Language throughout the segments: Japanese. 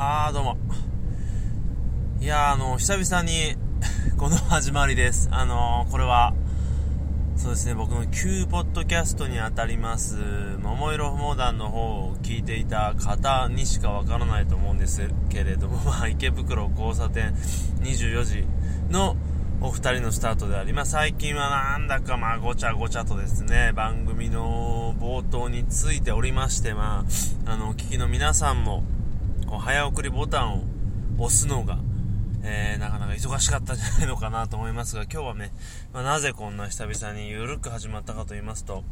あー、どうも。いや、あの、久々に、この始まりです。あのー、これは、そうですね、僕の旧ポッドキャストにあたります、桃色モダンの方を聞いていた方にしかわからないと思うんですけれども、まあ、池袋交差点24時のお二人のスタートであり、まあ、最近はなんだかまあごちゃごちゃとですね、番組の冒頭についておりまして、まあ、あの、お聞きの皆さんも、早送りボタンを押すのが、えー、なかなか忙しかったんじゃないのかなと思いますが、今日はね、まあ、なぜこんな久々にゆるく始まったかと言いますと、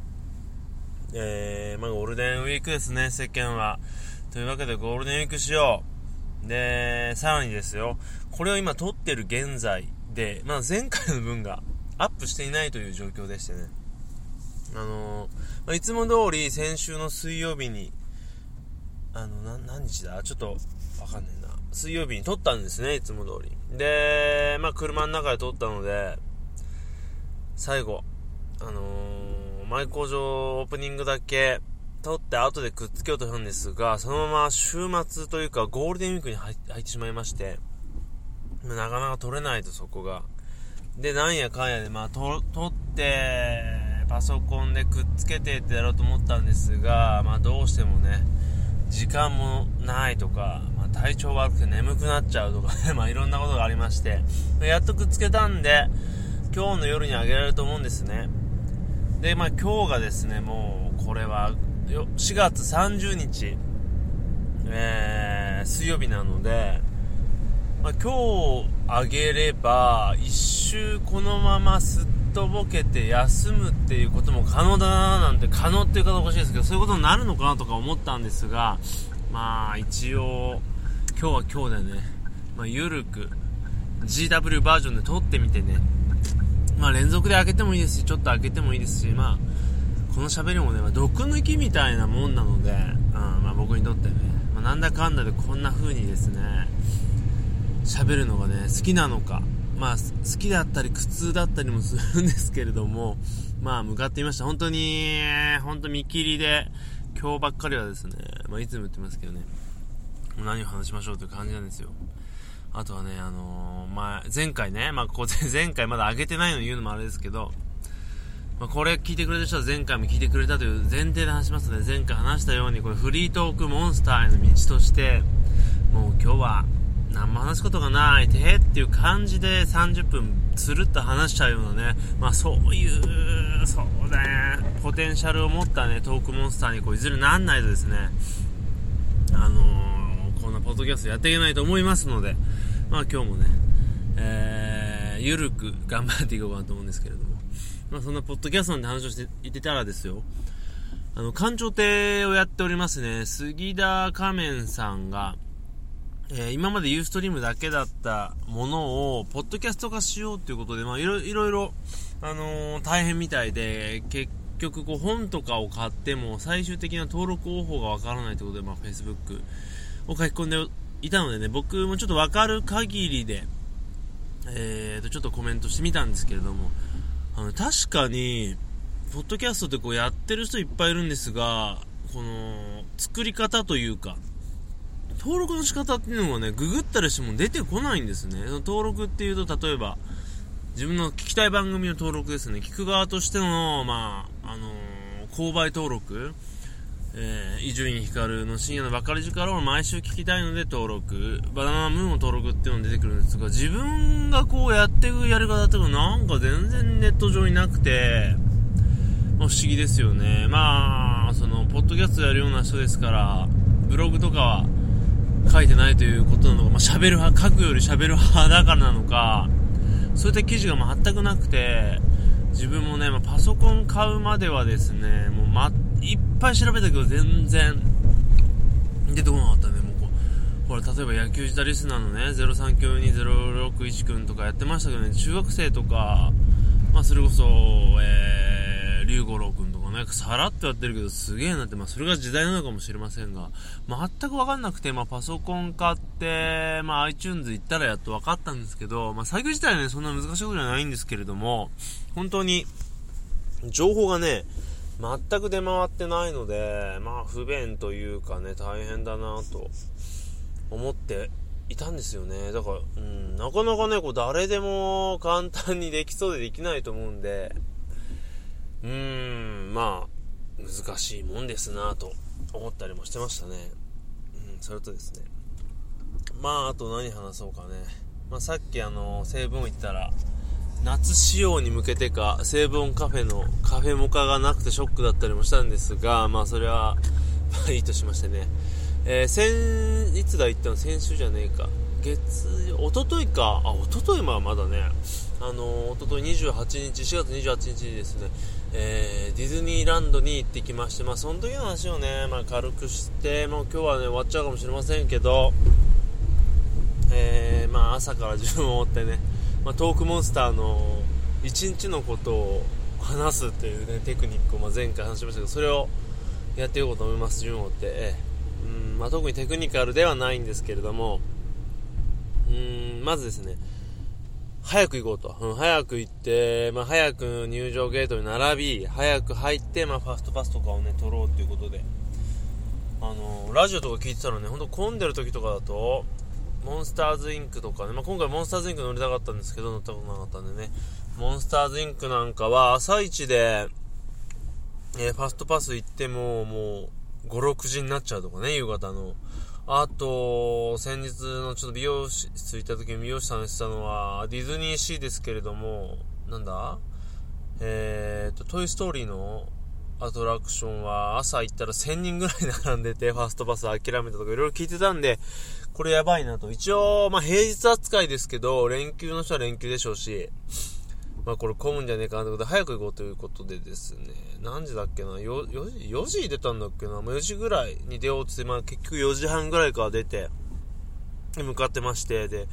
えー、まあ、ゴールデンウィークですね、世間は。というわけでゴールデンウィークしよう。で、さらにですよ、これを今撮ってる現在で、まあ、前回の分がアップしていないという状況でしてね、あのー、まあ、いつも通り先週の水曜日に、あの、何日だ？ちょっと、わかんねえな。水曜日に撮ったんですね、いつも通り。で、まあ、車の中で撮ったので、最後、あのー、前工場オープニングだけ撮って後でくっつけようとしたんですが、そのまま週末というかゴールデンウィークに入ってしまいまして、なかなか撮れないとそこが。で、なんやかんやで、まあ、撮って、パソコンでくっつけてってやろうと思ったんですが、まあ、どうしてもね、時間もないとか、まあ、体調悪くて眠くなっちゃうとかね、まあいろんなことがありまして、やっとくっつけたんで、今日の夜にあげられると思うんですね。で、まあ今日がですね、もう、これは、4月30日、えー、水曜日なので、まあ、今日あげれば、一周このまますっとぼけて休むっていうことも可能だななんて、可能っていう方おかしいですけど、そういうことになるのかなとか思ったんですが、まあ一応、今日は今日でね、まあ、ゆるく GW バージョンで撮ってみてね、まあ連続で開けてもいいですし、ちょっと開けてもいいですし、まあ、この喋りもね、まあ、毒抜きみたいなもんなので、うん、まあ僕にとってね、まあ、なんだかんだでこんな風にですね、喋るのがね、好きなのか、まあ、好きだったり苦痛だったりもするんですけれども、まあ、向かってみました。本当に、本当見切りで、今日ばっかりはですね、まあ、いつも言ってますけどね、何を話しましょうという感じなんですよ。あとはね、あのー、まあ、前回ね、まあ、ここ 前回まだ上げてないの言うのもあれですけど、まあ、これ聞いてくれた人は前回も聞いてくれたという前提で話しますので、前回話したように、これフリートークモンスターへの道として、もう今日は何も話すことがない。てっていう感じで30分つるっと話しちゃうようなね、まあそういう、そうね、ポテンシャルを持ったね、トークモンスターにこういずれなんないとですね、あのー、こんなポッドキャストやっていけないと思いますので、まあ今日もね、えー、ゆるく頑張っていこうかなと思うんですけれども、まあそんなポッドキャストなんて話をしていてたらですよ、あの、館長亭をやっておりますね、杉田仮面さんが、えー、今までユーストリームだけだったものを、ポッドキャスト化しようということで、まあ、いろいろ、あのー、大変みたいで、結局、こう、本とかを買っても、最終的な登録方法がわからないということで、まあ、Facebook を書き込んでいたのでね、僕もちょっとわかる限りで、えーと、ちょっとコメントしてみたんですけれども、あの、確かに、ポッドキャストってこうやってる人いっぱいいるんですが、この、作り方というか、登録の仕方っていうのがね、ググったりしても出てこないんですね。登録っていうと、例えば、自分の聞きたい番組の登録ですね。聞く側としての、まあ、あのー、購買登録、え伊集院光の深夜のばかり力を毎週聞きたいので登録、バナナムーンを登録っていうのが出てくるんですが、自分がこうやっていくやり方っていうのはなんか全然ネット上になくて、まあ、不思議ですよね。まあ、その、ポッドキャストやるような人ですから、ブログとかは、書いてないということなのか、まあ、喋る派、書くより喋る派だからなのか、そういった記事が全くなくて、自分もね、まあ、パソコン買うまではですね、もう、ま、いっぱい調べたけど全然出てこなかったね、もうこう、ほら、例えば野球時代リスナーのね、03920661君とかやってましたけどね、中学生とか、まあ、それこそ、えー、龍五郎君とか、さらっとやってるけどすげえなって、まあそれが時代なのかもしれませんが、全くわかんなくて、まあパソコン買って、まあ iTunes 行ったらやっとわかったんですけど、まあ作業自体はね、そんな難しいことじゃないんですけれども、本当に、情報がね、全く出回ってないので、まあ不便というかね、大変だなと思っていたんですよね。だから、うん、なかなかね、こう誰でも簡単にできそうでできないと思うんで、うーん、まあ、難しいもんですなと思ったりもしてましたね。うん、それとですね。まあ、あと何話そうかね。まあ、さっきあの、成分行ったら、夏仕様に向けてか、成分カフェのカフェモカがなくてショックだったりもしたんですが、まあ、それは、まあ、いいとしましてね。えー、先、いつだ行ったの？先週じゃねえか。月、おとといか。あ、おとといはまだね。あのー、おととい28日、4月28日にですね、えー、ディズニーランドに行ってきまして、まあ、その時の話をね、まあ、軽くして、もう今日はね、終わっちゃうかもしれませんけど、えー、まあ、朝から自分を追ってね、まあ、トークモンスターの1日のことを話すっていうね、テクニックをま前回話しましたけど、それをやっていこうと思います、順を追って。えーうんまあ、特にテクニカルではないんですけれども、うんまずですね、早く行こうと。うん、早く行って、まあ、早く入場ゲートに並び、早く入って、まあ、ファストパスとかをね、取ろうということで。あのー、ラジオとか聞いてたらね、ほんと混んでる時とかだと、モンスターズインクとかね、まあ、今回モンスターズインク乗りたかったんですけど、乗ったことなかったんでね、モンスターズインクなんかは朝一で、えー、ファストパス行っても、もう、5、6時になっちゃうとかね、夕方の。あと、先日のちょっと美容室行った時に美容師さんが言ってたのは、ディズニーシーですけれども、なんだ？えーと、トイストーリーのアトラクションは朝行ったら1000人ぐらい並んでて、ファーストバス諦めたとかいろいろ聞いてたんで、これやばいなと。一応、まあ平日扱いですけど、連休の人は連休でしょうし、まあこれ混むんじゃねえかなということで、早く行こうということでですね、何時だっけな、4, 時 ?4 時出たんだっけな、まあ、4時ぐらいに出ようとして、まあ結局4時半ぐらいから出て、向かってまして、で、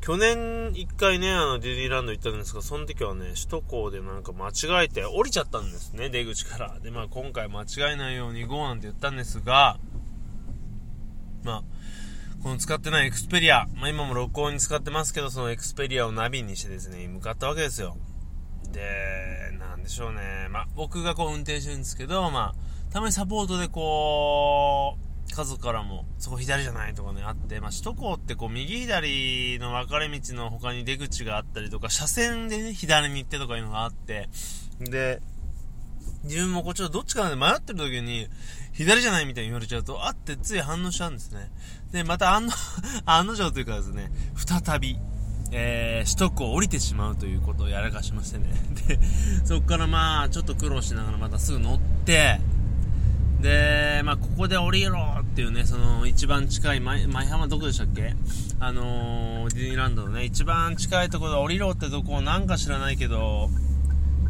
去年一回ね、あの、ディズニーランド行ったんですが、その時はね、首都高でなんか間違えて降りちゃったんですね、出口から。で、まあ今回間違えないように行こうなんて言ったんですが、まあ、この使ってないエクスペリア、まあ今も録音に使ってますけど、そのエクスペリアをナビにしてですね、向かったわけですよ。で、なんでしょうね。まあ、僕がこう運転してるんですけど、まあ、たまにサポートでこう、家族からも、そこ左じゃないとかね、あって、まあ、首都高ってこう、右左の分かれ道の他に出口があったりとか、車線でね、左に行ってとかいうのがあって、で、自分もこうちょっとどっちかなんで迷ってる時に、左じゃないみたいに言われちゃうと、あってつい反応しちゃうんですね。で、また案の、案の定というかですね、再び、えー、首都高を降りてしまうということをやらかしましてね。で、そこからまあ、ちょっと苦労しながらまたすぐ乗って、で、まあ、ここで降りろっていうね、その、一番近い、舞浜どこでしたっけ？あのー、ディズニーランドのね、一番近いところで降りろってとこをなんか知らないけど、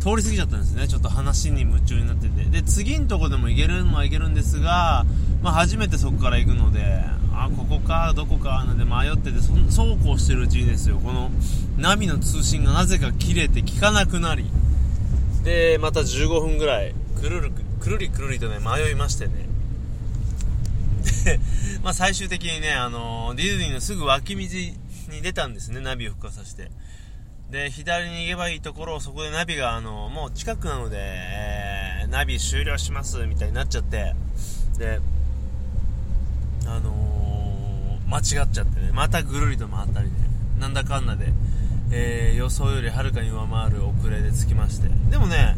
通り過ぎちゃったんですね。ちょっと話に夢中になってて。で、次のとこでも行けるのは行けるんですが、まあ、初めてそこから行くので、あ、ここか、どこか、なんで迷ってて、そうこうしてるうちにですよ、この、ナビの通信がなぜか切れて効かなくなり、で、また15分ぐらい、くるる、くるりくるりとね、迷いましてね。で、まあ、最終的にね、あのディズニーのすぐ脇道に出たんですね、ナビを吹かさせて。で、左に行けばいいところをそこでナビが、あの、もう近くなので、えー、ナビ終了します、みたいになっちゃって、で、あのー、間違っちゃってね、またぐるりと回ったりね、な。んだかんだで、えー、予想よりはるかに上回る遅れで着きまして。でもね、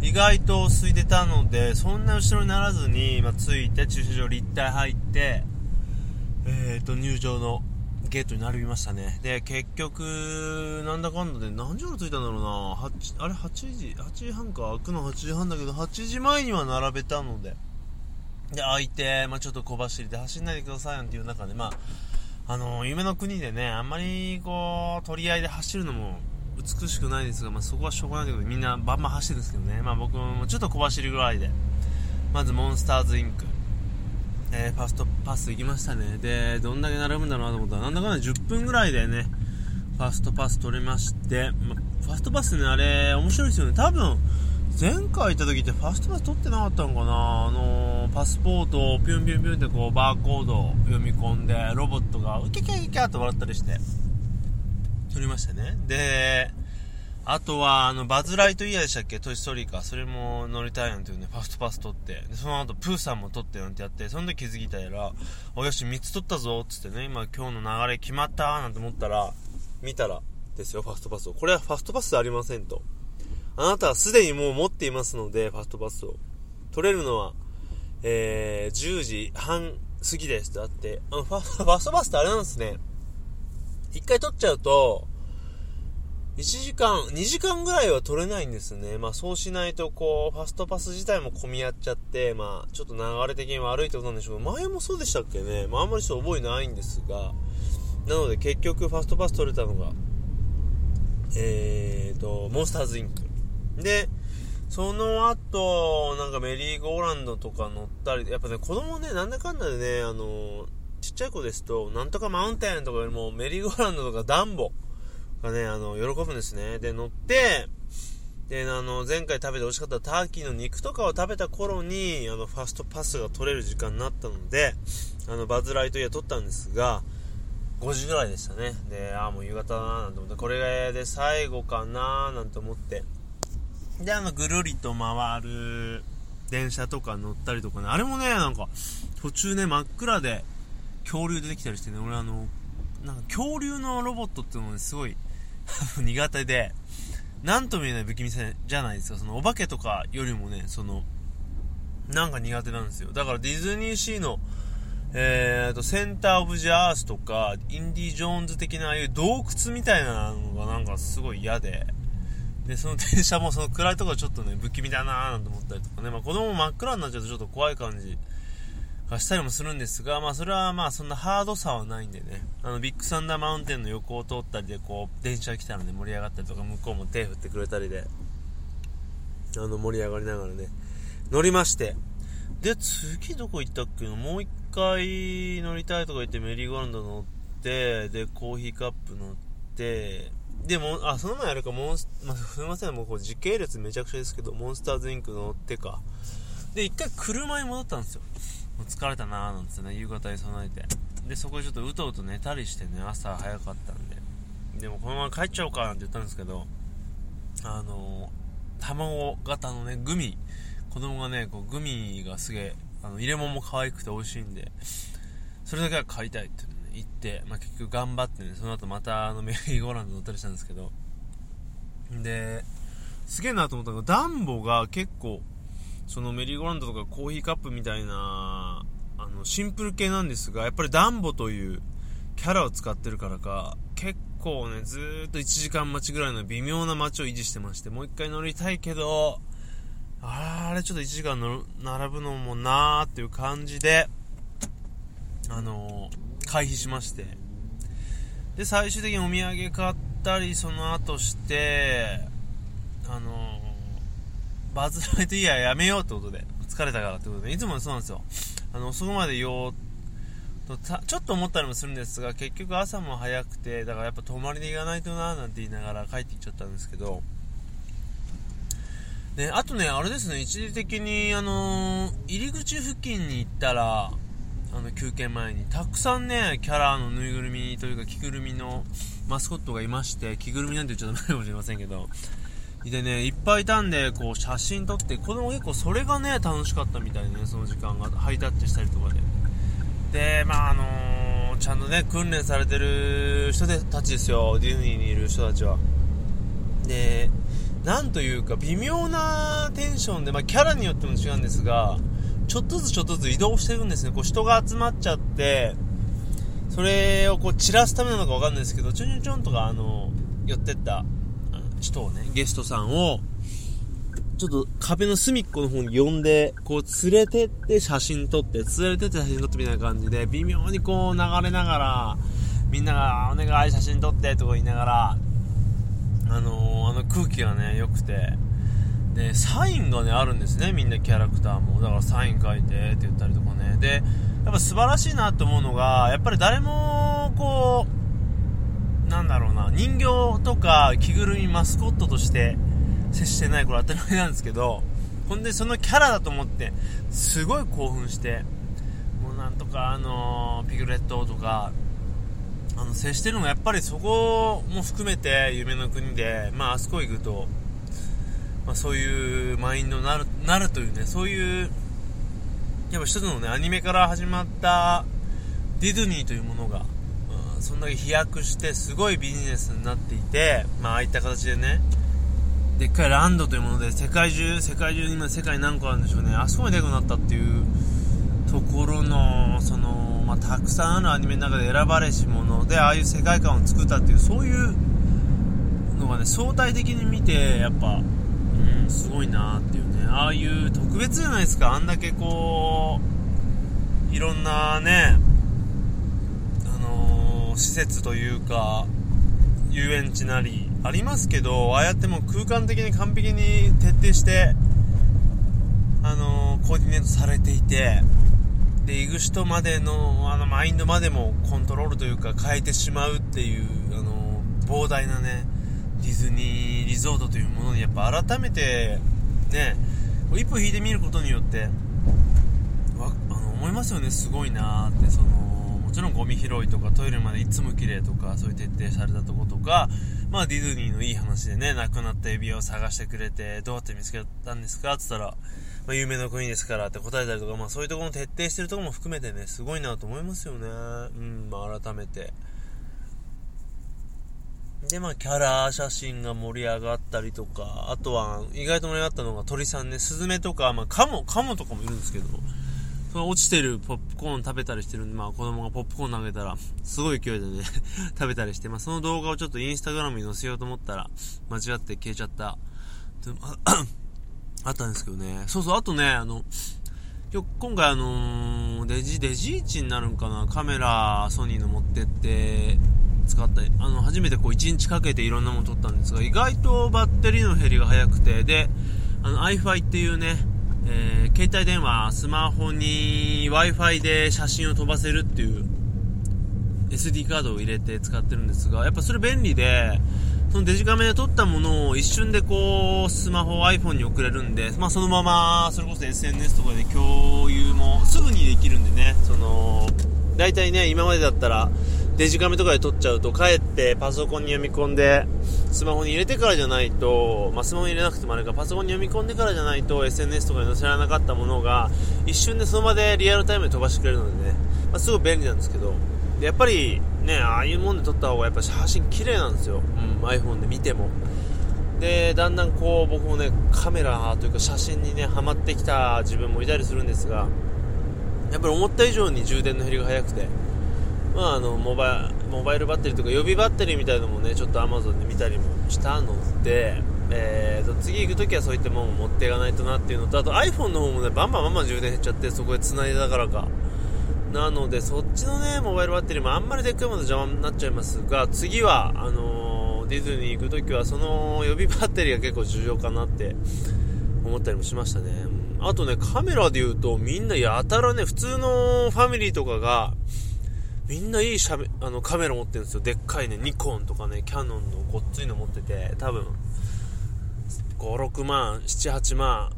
意外と空いてたので、そんな後ろにならずに、まあ、着いて駐車場立体入って、えーと、入場のゲートに並びましたね。で、結局、なんだかんだで何時頃着いたんだろうな。8、あれ？8時、8時半か。開くの8時半だけど、8時前には並べたので、で、開いて、まあ、ちょっと小走りで走んないでくださいなんていう中で、まあ、あのー、夢の国でね、あんまりこう、取り合いで走るのも美しくないですが、まあ、そこはしょうがないけど、みんなバンバン走るんですけどね、まあ、僕もちょっと小走りぐらいで、まずモンスターズインク、えー、ファストパス行きましたね。で、どんだけ並ぶんだろうなと思ったら、なんだかんだ10分ぐらいでね、ファストパス取れまして、まファストパスね、あれ、面白いですよね。多分、前回行った時ってファストパス取ってなかったのかな？あのー、パスポートをピュンピュンピュンってこう、バーコードを読み込んで、ロボットがウキキャキャキャって笑ったりして、取りましたね。で、あとは、あの、バズ・ライトイヤーでしたっけ？トイ・ストーリーか。それも乗りたいなんていうね、ファストパス取って。で、その後、プーさんも取ってなんてやって、その時気づいたら、およし、3つ取ったぞ、っつってね、今今日の流れ決まったなんて思ったら、見たら、ですよ、ファストパスを。これはファストパスありませんと。あなたはすでにもう持っていますので、ファストパスを。取れるのは、えー、10時半過ぎですってあって、あのファ、ファストパスってあれなんですね。一回取っちゃうと、1時間、2時間ぐらいは取れないんですね。まあそうしないと、こう、ファストパス自体も混み合っちゃって、まあちょっと流れ的に悪いってことなんでしょうけど、前もそうでしたっけね。まああんまりちょっと覚えないんですが、なので結局ファストパス取れたのが、えーと、モンスターズインク。で、その後、なんかメリーゴーランドとか乗ったり、やっぱね、子供ね、なんだかんだでね、あのちっちゃい子ですと、なんとかマウンテンとかよりもメリーゴーランドとかダンボがね、あの、喜ぶんですね。で、乗って、で、あの、前回食べて美味しかったターキーの肉とかを食べた頃に、あの、ファストパスが取れる時間になったので、あの、バズライトイヤー取ったんですが、5時ぐらいでしたね。で、ああ、もう夕方だななんて思って、これで最後かななんて思って、で、あの、ぐるりと回る電車とか乗ったりとかね、あれもね、なんか、途中ね、真っ暗で恐竜出てきたりしてね、俺あの、なんか恐竜のロボットっていうのね、すごい 苦手で、なんとも言えない不気味さじゃないですか。そのお化けとかよりもね、その、なんか苦手なんですよ。だからディズニーシーの、えーと、センターオブジアースとか、インディ・ジョーンズ的なああいう洞窟みたいなのがなんかすごい嫌で、で、その電車もその暗いところちょっとね、不気味だなーなんて思ったりとかね、まあ子供も真っ暗になっちゃうとちょっと怖い感じがしたりもするんですが、まあそれはまあそんなハードさはないんでね、あのビッグサンダーマウンテンの横を通ったりでこう、電車来たらね、盛り上がったりとか、向こうも手振ってくれたりで、あの盛り上がりながらね、乗りまして、で、次どこ行ったっけもう一回乗りたいとか言ってメリーゴーランド乗って、で、コーヒーカップ乗って、でも、あ、その前あれか、モンス、まあ、すいません、もうこう時系列めちゃくちゃですけど、モンスターズインク乗ってか。で、一回車に戻ったんですよ。もう疲れたなーなんつってね、夕方に備えて。で、そこでちょっとうとうと寝たりしてね、朝早かったんで。でもこのまま帰っちゃおうかなんて言ったんですけど、あのー、卵型のね、グミ、子供がね、こうグミがすげえ、あの、入れ物も可愛くて美味しいんで、それだけは買いたいって、ね、行って、まあ、結局頑張ってね、その後またあのメリーゴーランド乗ったりしたんですけど、で、すげえなと思ったのが、ダンボが結構、そのメリーゴーランドとかコーヒーカップみたいな、あの、シンプル系なんですが、やっぱりダンボというキャラを使ってるからか、結構ね、ずっと1時間待ちぐらいの微妙な待ちを維持してまして、もう一回乗りたいけど、あれちょっと1時間並ぶのもなーっていう感じで、あのー、回避しまして、で、最終的にお土産買ったり、その後して、あのバズライトイヤーやめようってことで、疲れたからってことで、いつもそうなんですよ。あの、そこまで言おうと、ちょっと思ったりもするんですが、結局朝も早くて、だからやっぱ泊まりで行かないとななんて言いながら帰ってきちゃったんですけど、で、あとね、あれですね、一時的に、あのー、入り口付近に行ったら、あの、休憩前に、たくさんね、キャラのぬいぐるみというか、着ぐるみのマスコットがいまして、着ぐるみなんて言っちゃダメかもしれませんけど、でね、いっぱいいたんで、こう、写真撮って、子供結構それがね、楽しかったみたいでね、その時間が、ハイタッチしたりとかで。で、まあ、あのー、ちゃんとね、訓練されてる人たちですよ、ディズニーにいる人たちは。で、なんというか、微妙なテンションで、まあ、キャラによっても違うんですが、ちょっとずつちょっとずつ移動してるんですね。こう、人が集まっちゃって、それをこう、散らすためなのかわかんないですけど、ちょんちょんちょんとか、あの、寄ってった人をね、ゲストさんを、ちょっと壁の隅っこの方に呼んで、こう連れてって写真撮って、連れてって写真撮ってみたいな感じで、微妙にこう流れながら、みんながお願い写真撮ってとか言いながら、あのー、あの空気がね、良くて、で、サインがね、あるんですね、みんなキャラクターも。だからサイン書いてって言ったりとかね。で、やっぱ素晴らしいなと思うのが、やっぱり誰も、こう、なんだろうな、人形とか着ぐるみマスコットとして接してない、これ当たり前なんですけど、ほんでそのキャラだと思って、すごい興奮して、もうなんとかあの、ピグレットとか、あの接してるのがやっぱりそこも含めて夢の国で、まあ、あそこ行くと、まあ、そういうマインドになるなるというねそういうやっぱ一つのねアニメから始まったディズニーというものが、うん、そんだけ飛躍してすごいビジネスになっていて、まあ、ああいった形でねでっかいランドというもので世界中世界中に今世界何個あるんでしょうね。あそこまででくなったっていうところのそのまあ、たくさんあるアニメの中で選ばれし者でああいう世界観を作ったっていうそういうのがね相対的に見てやっぱ、すごいなっていうね。ああいう特別じゃないですか。あんだけこういろんなねあのー、施設というか遊園地なりありますけどああやっても空間的に完璧に徹底してあのー、コーディネートされていてで行く人までのあのマインドまでもコントロールというか変えてしまうっていうあの膨大なねディズニーリゾートというものにやっぱ改めてね一歩引いてみることによってわあの思いますよねすごいなってそのもちろんゴミ拾いとかトイレまでいつも綺麗とかそういう徹底されたとことかまあディズニーのいい話でね亡くなった指輪を探してくれてどうやって見つけたんですか？って言ったらまあ、有名な国ですからって答えたりとか、まあ、そういうところの徹底してるところも含めてね、すごいなと思いますよね。うん、まあ、改めて。で、まあ、キャラ写真が盛り上がったりとか、あとは、意外と盛り上がったのが鳥さんね、スズメとか、まあ、カモ、カモとかもいるんですけど、その落ちてるポップコーン食べたりしてるんで、まあ、子供がポップコーン投げたら、すごい勢いでね 食べたりして、まあ、その動画をちょっとインスタグラムに載せようと思ったら、間違って消えちゃった。あったんですけどね。そうそう、あとね、あの、今日、今回あのー、デジ、デジーチになるんかな、カメラ、ソニーの持ってって、使った、あの、初めてこう1日かけていろんなもの撮ったんですが、意外とバッテリーの減りが早くて、で、あの、iFi っていうね、えー、携帯電話、スマホに Wi-Fi で写真を飛ばせるっていう SD カードを入れて使ってるんですが、やっぱそれ便利で、そのデジカメで撮ったものを一瞬でこう、スマホ、iPhone に送れるんで、まあそのまま、それこそ SNS とかで共有もすぐにできるんでね、その、大体ね、今までだったら、デジカメとかで撮っちゃうと、帰ってパソコンに読み込んで、スマホに入れてからじゃないと、まあ、スマホに入れなくてもあれか、パソコンに読み込んでからじゃないと、SNS とかに載せられなかったものが、一瞬でその場でリアルタイムで飛ばしてくれるのでね、まあ、すごい便利なんですけど、でやっぱりねああいうもんで撮った方がやっぱ写真綺麗なんですよ、うん、iPhone で見ても。でだんだんこう僕もねカメラというか写真にねハマってきた自分もいたりするんですがやっぱり思った以上に充電の減りが早くてまああのモバモバイルバッテリーとか予備バッテリーみたいなのもねちょっと Amazon で見たりもしたので、えーと、次行く時はそういったものを持っていかないとなっていうのとあと iPhone の方もねバンバンバンバン充電減っちゃってそこで繋いでたからかなので、そっちのね、モバイルバッテリーもあんまりでっかいもの邪魔になっちゃいますが、次は、あのー、ディズニー行くときは、その予備バッテリーが結構重要かなって思ったりもしましたね。あとね、カメラで言うと、みんなやたらね、普通のファミリーとかが、みんないいしゃべあのカメラ持ってるんですよ。でっかいね、ニコンとかね、キャノンのごっついの持ってて、多分、5、6万、7、8万、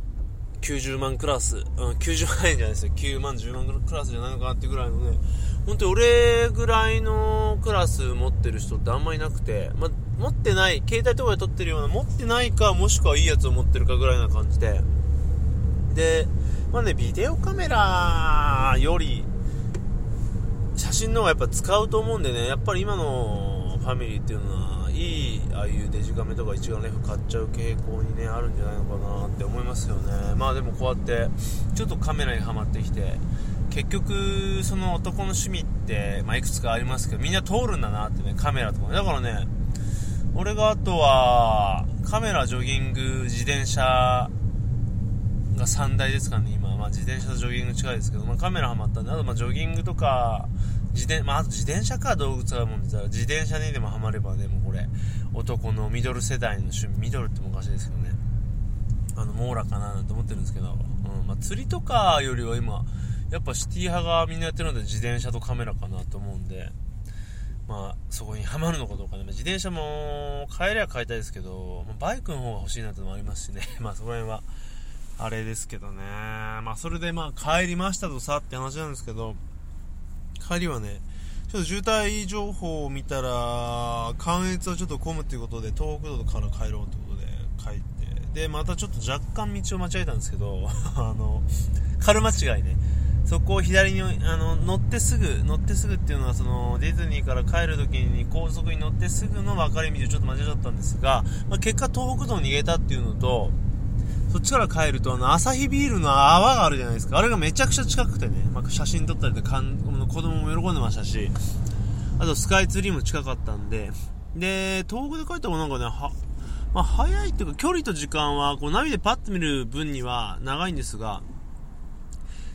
90万クラス、うん、90万円じゃないですよ、9万、10万クラスじゃないのかなっていうぐらいのね、本当に俺ぐらいのクラス持ってる人ってあんまいなくて、ま持ってない、携帯とかで撮ってるような、持ってないか、もしくはいいやつを持ってるかぐらいな感じで、で、まあね、ビデオカメラより、写真の方がやっぱ使うと思うんでね、やっぱり今のファミリーっていうのは、いいああいうデジカメとか一眼レフ買っちゃう傾向にねあるんじゃないのかなって思いますよね。まあでもこうやってちょっとカメラにはまってきて結局その男の趣味って、まあ、いくつかありますけどみんな通るんだなってねカメラとかだからね俺があとはカメラジョギング自転車が3台ですかね今、まあ、自転車とジョギング近いですけど、まあ、カメラはまったんであとまジョギングとか自転、まあ、と自転車か動物はもんでたら、自転車にでもハマればね、もこれ、男のミドル世代の趣味、ミドルって昔ですけどね、あの、網羅かななんて思ってるんですけど、うん、まあ、釣りとかよりは今、やっぱシティ派がみんなやってるので自転車とカメラかなと思うんで、まあ、そこにはまるのかどうかね、自転車も買えりゃ買いたいですけど、ま、バイクの方が欲しいなってのもありますしね、まあそこら辺は、あれですけどね、まあそれでまあ帰りましたとさって話なんですけど、帰りはね、ちょっと渋滞情報を見たら、関越はちょっと混むということで、東北道から帰ろうということで帰って、で、またちょっと若干道を間違えたんですけど、あの、軽間違いね。そこを左に、あの、乗ってすぐ、乗ってすぐっていうのは、その、ディズニーから帰るときに高速に乗ってすぐの分かれ道をちょっと間違えちゃったんですが、まあ、結果東北道逃げたっていうのと、そっちから帰ると、あの、アサヒビールの泡があるじゃないですか。あれがめちゃくちゃ近くてね、まあ、写真撮ったりでかん、子供も喜んでましたし、あとスカイツリーも近かったんで、で、東北で帰った方がなんかね、は、まあ、早いっていうか、距離と時間は、こう、ナビでパッと見る分には長いんですが、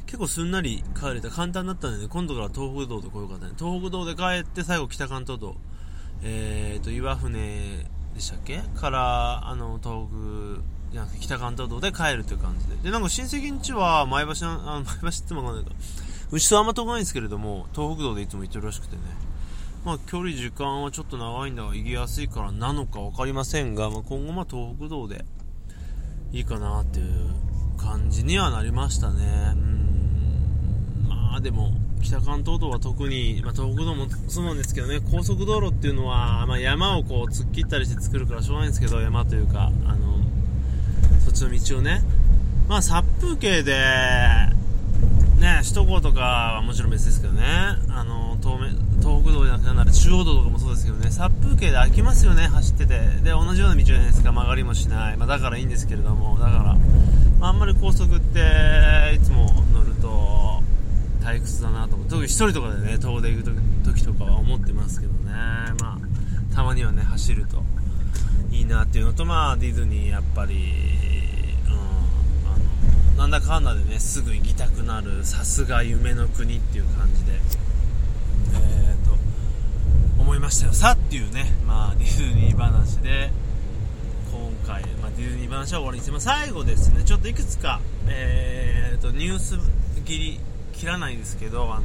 結構すんなり帰れた。簡単だったんでね、今度から東北道で来よかったね。東北道で帰って、最後北関東道、えーと、岩船でしたっけ？から、あの、東北、北関東道で帰るという感じで。で、なんか親戚ん家は前橋あ、前橋ってもわかんないか。うちとあんま遠くないんですけれども、東北道でいつも行ってるらしくてね。まあ、距離、時間はちょっと長いんだが、行きやすいからなのか分かりませんが、まあ、今後、ま東北道でいいかなっていう感じにはなりましたね。うん。まあ、でも、北関東道は特に、まあ、東北道もそうなんですけどね、高速道路っていうのは、まあ、山をこう突っ切ったりして作るからしょうがないんですけど、山というか、あの、っちの道をね、まあ、殺風景で、ね、首都高とかはもちろん別ですけどね、あの、東東北道じゃなくて、なら中央道とかもそうですけどね、殺風景で飽きますよね、走ってて。で、同じような道じゃないですか、曲がりもしない。まあ、だからいいんですけれども、だから、まあ、あんまり高速って、いつも乗ると、退屈だなと思う。特に一人とかでね、遠出行く時とかは思ってますけどね、まあ、たまにはね、走るといいなっていうのと、まあ、ディズニーやっぱり、なんだかんだでねすぐ行きたくなるさすが夢の国っていう感じでえー、と思いましたよ。さっていうねまあディズニー話で今回、まあ、ディズニー話は終わりにして、まあ、最後ですねちょっといくつかえー、とニュース切り切らないですけどあの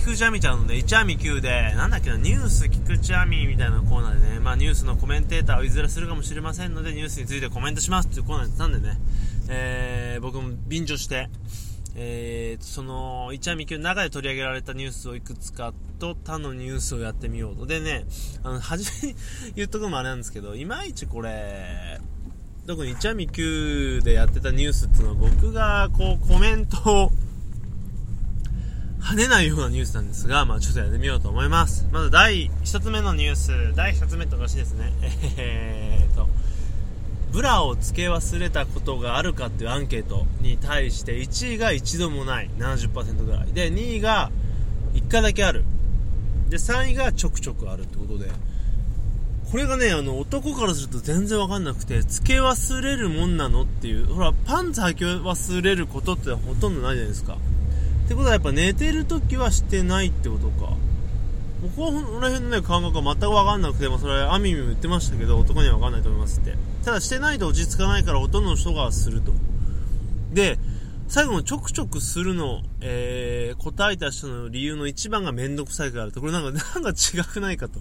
菊池亜美ちゃんのね、一亜美級で、なんだっけな、ニュース菊池亜美みたいなコーナーでね、まあニュースのコメンテーターをいずれするかもしれませんので、ニュースについてコメントしますっていうコーナーなんでね、えー、僕も便乗して、えー、その、一夜未級の中で取り上げられたニュースをいくつかと他のニュースをやってみようと。でね、あの、初めに言っとくのもあれなんですけど、いまいちこれ、特に一夜未級でやってたニュースっていうのは僕がこうコメントを跳ねないようなニュースなんですが、まあちょっとやってみようと思います。まず第1つ目のニュース、第1つ目っておかしいですね。えーと、ブラを付け忘れたことがあるかっていうアンケートに対して1位が一度もない。70%ぐらい。で2位が1回だけある。で3位がちょくちょくあるってことで。これがねあの男からすると全然わかんなくて付け忘れるもんなのっていう。ほらパンツ履き忘れることってほとんどないじゃないですか。ってことはやっぱ寝てる時はしてないってことか。ここら辺のね、感覚は全くわかんなくて、もそれ、アミミも言ってましたけど、男にはわかんないと思いますって。ただ、してないと落ち着かないから、ほとんどの人がすると。で、最後のちょくちょくするの、えー、答えた人の理由の一番がめんどくさいからって、これなんか、なんか違くないかと。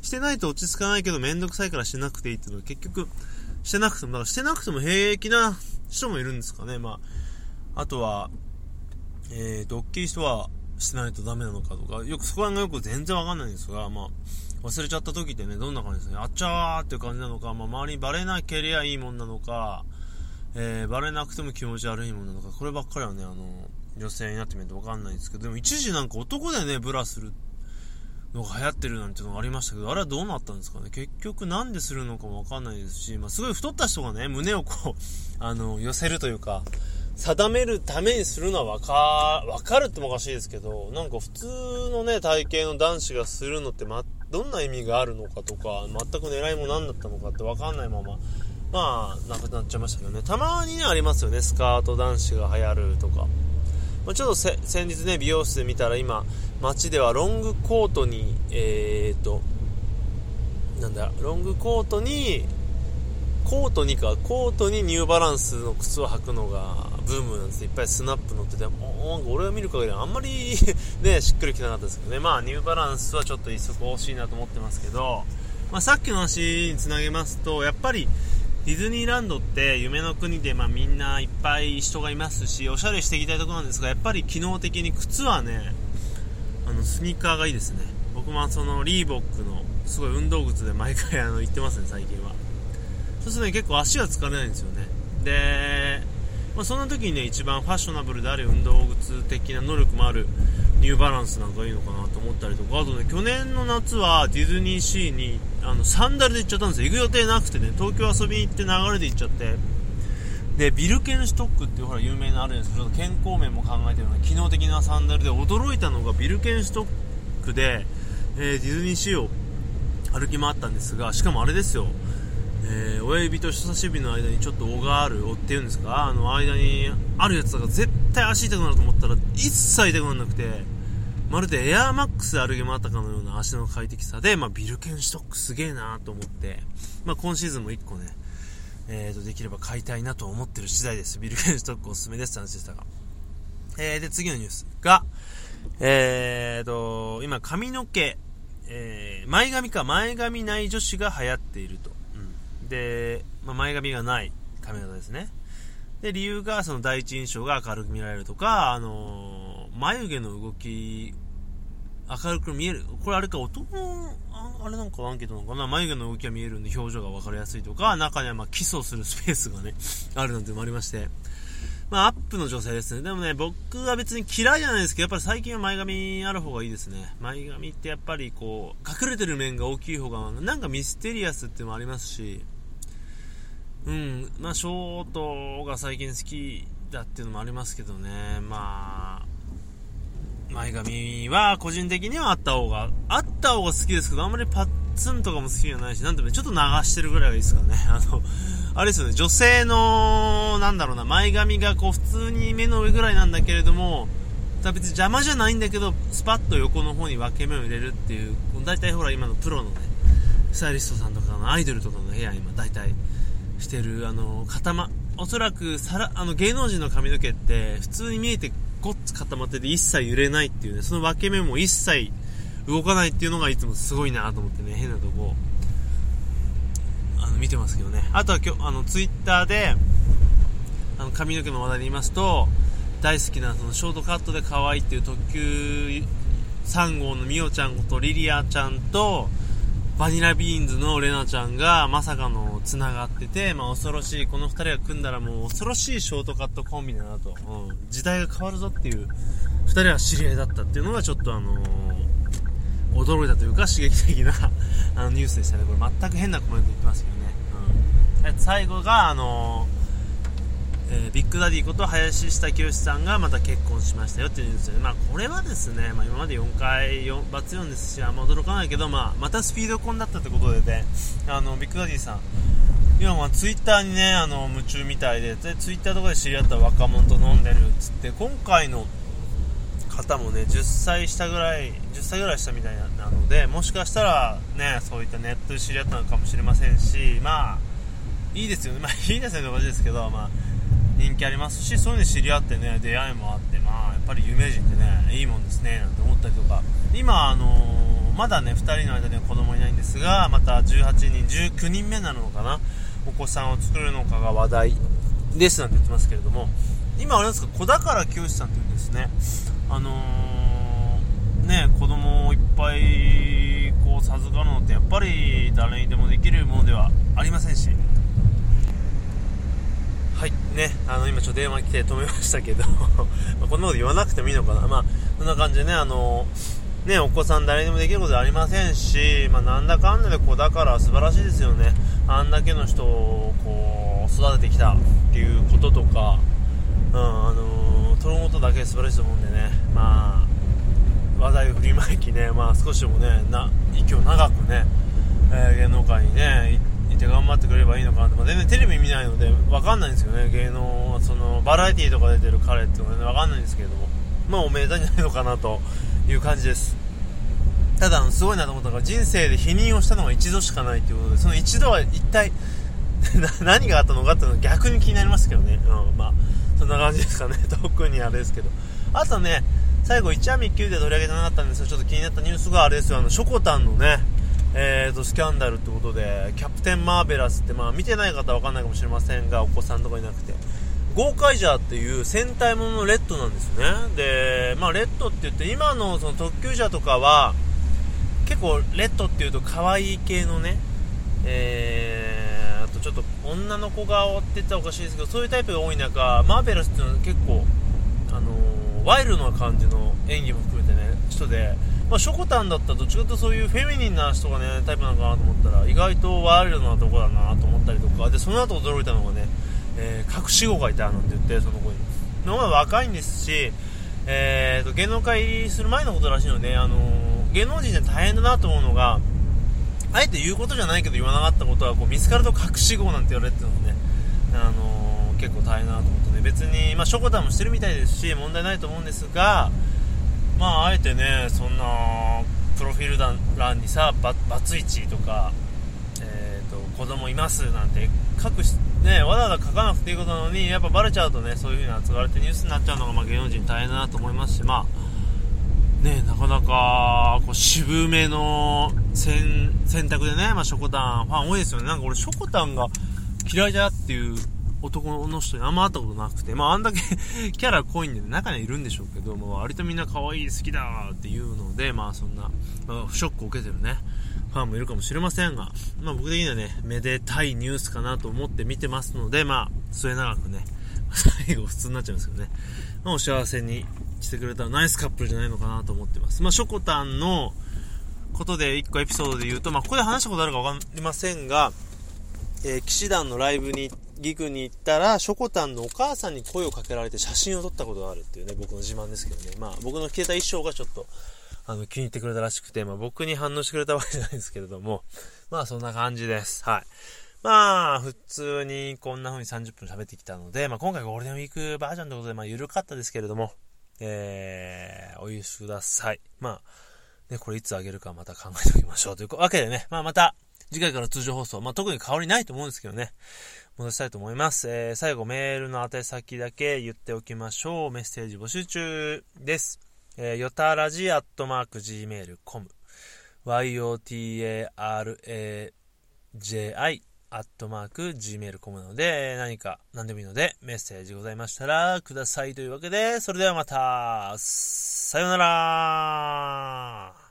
してないと落ち着かないけど、めんどくさいからしなくていいっていうのは結局、してなくても、だからしてなくても平気な人もいるんですかね。まあ、あとは、えーと、大きい人は、しないとダメなのかとか、よくそこら辺がよく全然わかんないんですが、まあ、忘れちゃった時ってね、どんな感じですね、あっちゃーっていう感じなのか、まあ、周りにバレなければいいもんなのか、えー、バレなくても気持ち悪いもんなのか、こればっかりはね、あの、女性になってみるとわかんないんですけど、でも一時なんか男でね、ブラするのが流行ってるなんていうのがありましたけど、あれはどうなったんですかね。結局なんでするのかもわかんないですし、まあ、すごい太った人がね、胸をこう、あの、寄せるというか、定めるためにするのはわか、わかるってもおかしいですけど、なんか普通のね、体型の男子がするのって、ま、どんな意味があるのかとか、全く狙いも何だったのかってわかんないまま、まあ、なくなっちゃいましたけどね。たまにね、ありますよね。スカート男子が流行るとか。まあ、ちょっと先日ね、美容室で見たら今、街ではロングコートに、えーと、なんだ、ロングコートに、コートにか、コートにニューバランスの靴を履くのがブームなんですいっぱいスナップ乗っててもう、俺が見る限りあんまり ね、しっくりきてなかったですけどね。まあ、ニューバランスはちょっと一足欲しいなと思ってますけど、まあ、さっきの話につなげますと、やっぱり、ディズニーランドって夢の国で、まあ、みんないっぱい人がいますし、おしゃれしていきたいところなんですが、やっぱり機能的に靴はね、あのスニーカーがいいですね。僕もそのリーボックのすごい運動靴で毎回あの行ってますね最近は。そうするとね結構足が疲れないんですよね。で、まあ、そんな時にね一番ファッショナブルであり運動靴的な能力もあるニューバランスなんかいいのかなと思ったりとかあとね去年の夏はディズニーシーにあのサンダルで行っちゃったんですよ。行く予定なくてね東京遊びに行って流れで行っちゃってでビルケンシュトックっていうほら有名なあるんですけど健康面も考えてるような機能的なサンダルで驚いたのがビルケンシュトックで、えー、ディズニーシーを歩き回ったんですがしかもあれですよ、えー、親指と人差し指の間にちょっと尾がある尾っていうんですか？あの間にあるやつだから絶対足痛くなると思ったら一切痛くならなくてまるでエアーマックスで歩き回ったかのような足の快適さで、まあ、ビルケンシュトックすげえなと思って、まあ、今シーズンも1個ねえーと、できれば買いたいなと思ってる次第です。ビルケンストックおすすめですって話でしたが。えー、で、次のニュースが、えーと、今髪の毛、えー、前髪か前髪ない女子が流行っていると。で、まあ、前髪がない髪型ですね。で、理由がその第一印象が明るく見られるとか、あのー、眉毛の動き明るく見える。これあれか、男の、あれなんかアンケートなのかな？眉毛の動きが見えるんで表情が分かりやすいとか、中にはまキスをするスペースがね、あるなんてのもありまして。まあ、アップの女性ですね。でもね、僕は別に嫌いじゃないですけど、やっぱり最近は前髪ある方がいいですね。前髪ってやっぱりこう、隠れてる面が大きい方が、なんかミステリアスっていうのもありますし、うん、まあ、ショートが最近好きだっていうのもありますけどね、まあ、前髪は個人的にはあった方が、あった方が好きですけど、あんまりパッツンとかも好きじゃないし、なんでもちょっと流してるぐらいがいいですからね。あの、あれですよね、女性の、なんだろうな、前髪がこう普通に目の上ぐらいなんだけれども、別に邪魔じゃないんだけど、スパッと横の方に分け目を入れるっていう、大体ほら今のプロのね、スタイリストさんとかのアイドルとかの部屋今大体してる、あの、固ま、おそらくさら、あの芸能人の髪の毛って普通に見えてごっつ固まってて一切揺れないっていうね、その分け目も一切動かないっていうのがいつもすごいなと思ってね、変なとこ、あの、見てますけどね。あとは今日、あの、ツイッターで、あの、髪の毛の話題で言いますと、大好きなそのショートカットで可愛いっていう特急3号のみおちゃんことリリアちゃんと、バニラビーンズのレナちゃんがまさかの繋がってて、まあ恐ろしい、この二人が組んだらもう恐ろしいショートカットコンビだなと、うん、時代が変わるぞっていう、二人は知り合いだったっていうのがちょっとあのー、驚いたというか刺激的なあのニュースでしたね。これ全く変なコメント言ってますけどね。うん、最後が、あのーえー、ビッグダディこと林下清さんがまた結婚しましたよっていうニュースで、まあ、これはですね、まあ、今まで4回4バツ4ですしあんま驚かないけど、まあ、またスピード婚だったってことでねあのビッグダディさん。今まあツイッターにねあの夢中みたいででツイッターとかで知り合った若者と飲んでるっつって今回の方もね10歳下ぐらい10歳ぐらい下みたいなのでもしかしたらねそういったネットで知り合ったのかもしれませんしまあいいですよね。まあいいですよね。同じですけどまあ人気ありますしそういうの知り合ってね出会いもあってまあやっぱり有名人ってねいいもんですねなんて思ったりとか。今あのー、まだね2人の間には子供いないんですがまた18人19人目なのかなお子さんを作るのかが話題ですなんて言ってますけれども。今あれですか子宝清さんっていうんですね。あのー、ね子供をいっぱいこう授かるのってやっぱり誰にでもできるものではありませんし。ねあの今ちょっと電話来て止めましたけど まこんなこと言わなくてもいいのかな。まあそんな感じでねあのねお子さん誰にもできることはありませんしまあ、なんだかんだで子だから素晴らしいですよね。あんだけの人をこう育ててきたっていうこととかうんあのそのことだけ素晴らしいと思うんでね。まあ話題を振りまいきねまあ少しでもねな息を長くね、え、芸能界にねて頑張ってくれればいいのかなと、まあ、全然テレビ見ないので分かんないんですよね。芸能そのバラエティーとか出てる彼っていうのは、ね、分かんないんですけれども。まあおめでたいんじゃないのかなという感じです。ただすごいなと思ったのが人生で否認をしたのが一度しかないということでその一度は一体 何があったのかっていうのは逆に気になりますけどね、うん、まあそんな感じですかね。特にあれですけど。あとね最後1話3級で取り上げてなかったんですけどちょっと気になったニュースがあれですよ。あのショコタンのねえーと、スキャンダルってことで、キャプテンマーベラスって、まあ、見てない方は分かんないかもしれませんが、お子さんとかいなくて、ゴーカイジャーっていう戦隊もののレッドなんですね。で、まあ、レッドって言って、今のその特急車とかは、結構、レッドっていうと可愛い系のね、えー、あとちょっと女の子顔って言ったらおかしいですけど、そういうタイプが多い中、マーベラスっていうのは結構、あのー、ワイルドな感じの演技も含めてね、人で、まあ、ショコタンだったらどっちかというとそういうフェミニンな人がね、タイプなのかなと思ったら、意外とワイルドなとこだなと思ったりとか、で、その後驚いたのがね、えー、隠し子がいたなんて言って、その子に。のが若いんですし、えーと、芸能界する前のことらしいので、あのー、芸能人で大変だなと思うのが、あえて言うことじゃないけど言わなかったことは、こう見つかると隠し子なんて言われてるのね、あのー、結構大変だなと思ってね、別に、まあ、ショコタンもしてるみたいですし、問題ないと思うんですが、まあ、あえてね、そんな、プロフィール欄にさ、バツイチとか、えーと、子供いますなんて書くしね、わざわざ書かなくていいことなのに、やっぱバレちゃうとね、そういう風に扱われてニュースになっちゃうのが、まあ、芸能人大変だなと思いますし、まあ、ね、なかなか、こう、渋めの選選択でね、まあ、ショコタン、ファン多いですよね。なんか俺、ショコタンが嫌いだっていう男の人にあんま会ったことなくて、まあ、あんだけ キャラ濃いんで、ね、中にはいるんでしょうけど、も割とみんな可愛い、好きだっていうので、まあ、そんな、まあ、ショックを受けてるね。ファンもいるかもしれませんが、まあ僕的にはね、めでたいニュースかなと思って見てますので、まあ、末永くね、最後普通になっちゃうんですけどね、まあ、お幸せにしてくれたらナイスカップルじゃないのかなと思ってます。まあ、ショコタンのことで1個エピソードで言うと、まあ、ここで話したことあるかわかりませんが、えー、騎士団のライブに行って、ギグに行ったら、ショコタンのお母さんに声をかけられて写真を撮ったことがあるっていうね、僕の自慢ですけどね。まあ、僕の着てた衣装がちょっと、あの、気に入ってくれたらしくて、まあ僕に反応してくれたわけじゃないんですけれども、まあそんな感じです。はい。まあ、普通にこんな風に30分喋ってきたので、まあ今回ゴールデンウィークバージョンということで、まあ緩かったですけれども、えー、お許しください。まあ、ね、これいつあげるかまた考えておきましょう。というわけでね、まあまた、次回から通常放送、まあ特に変わりないと思うんですけどね、戻したいと思います。えー、最後メールの宛先だけ言っておきましょう。メッセージ募集中です。えー、よたらじアットマーク gmail.com yotaraji アットマーク gmail.com なので、何か何でもいいので、メッセージございましたらくださいというわけで、それではまた、さようなら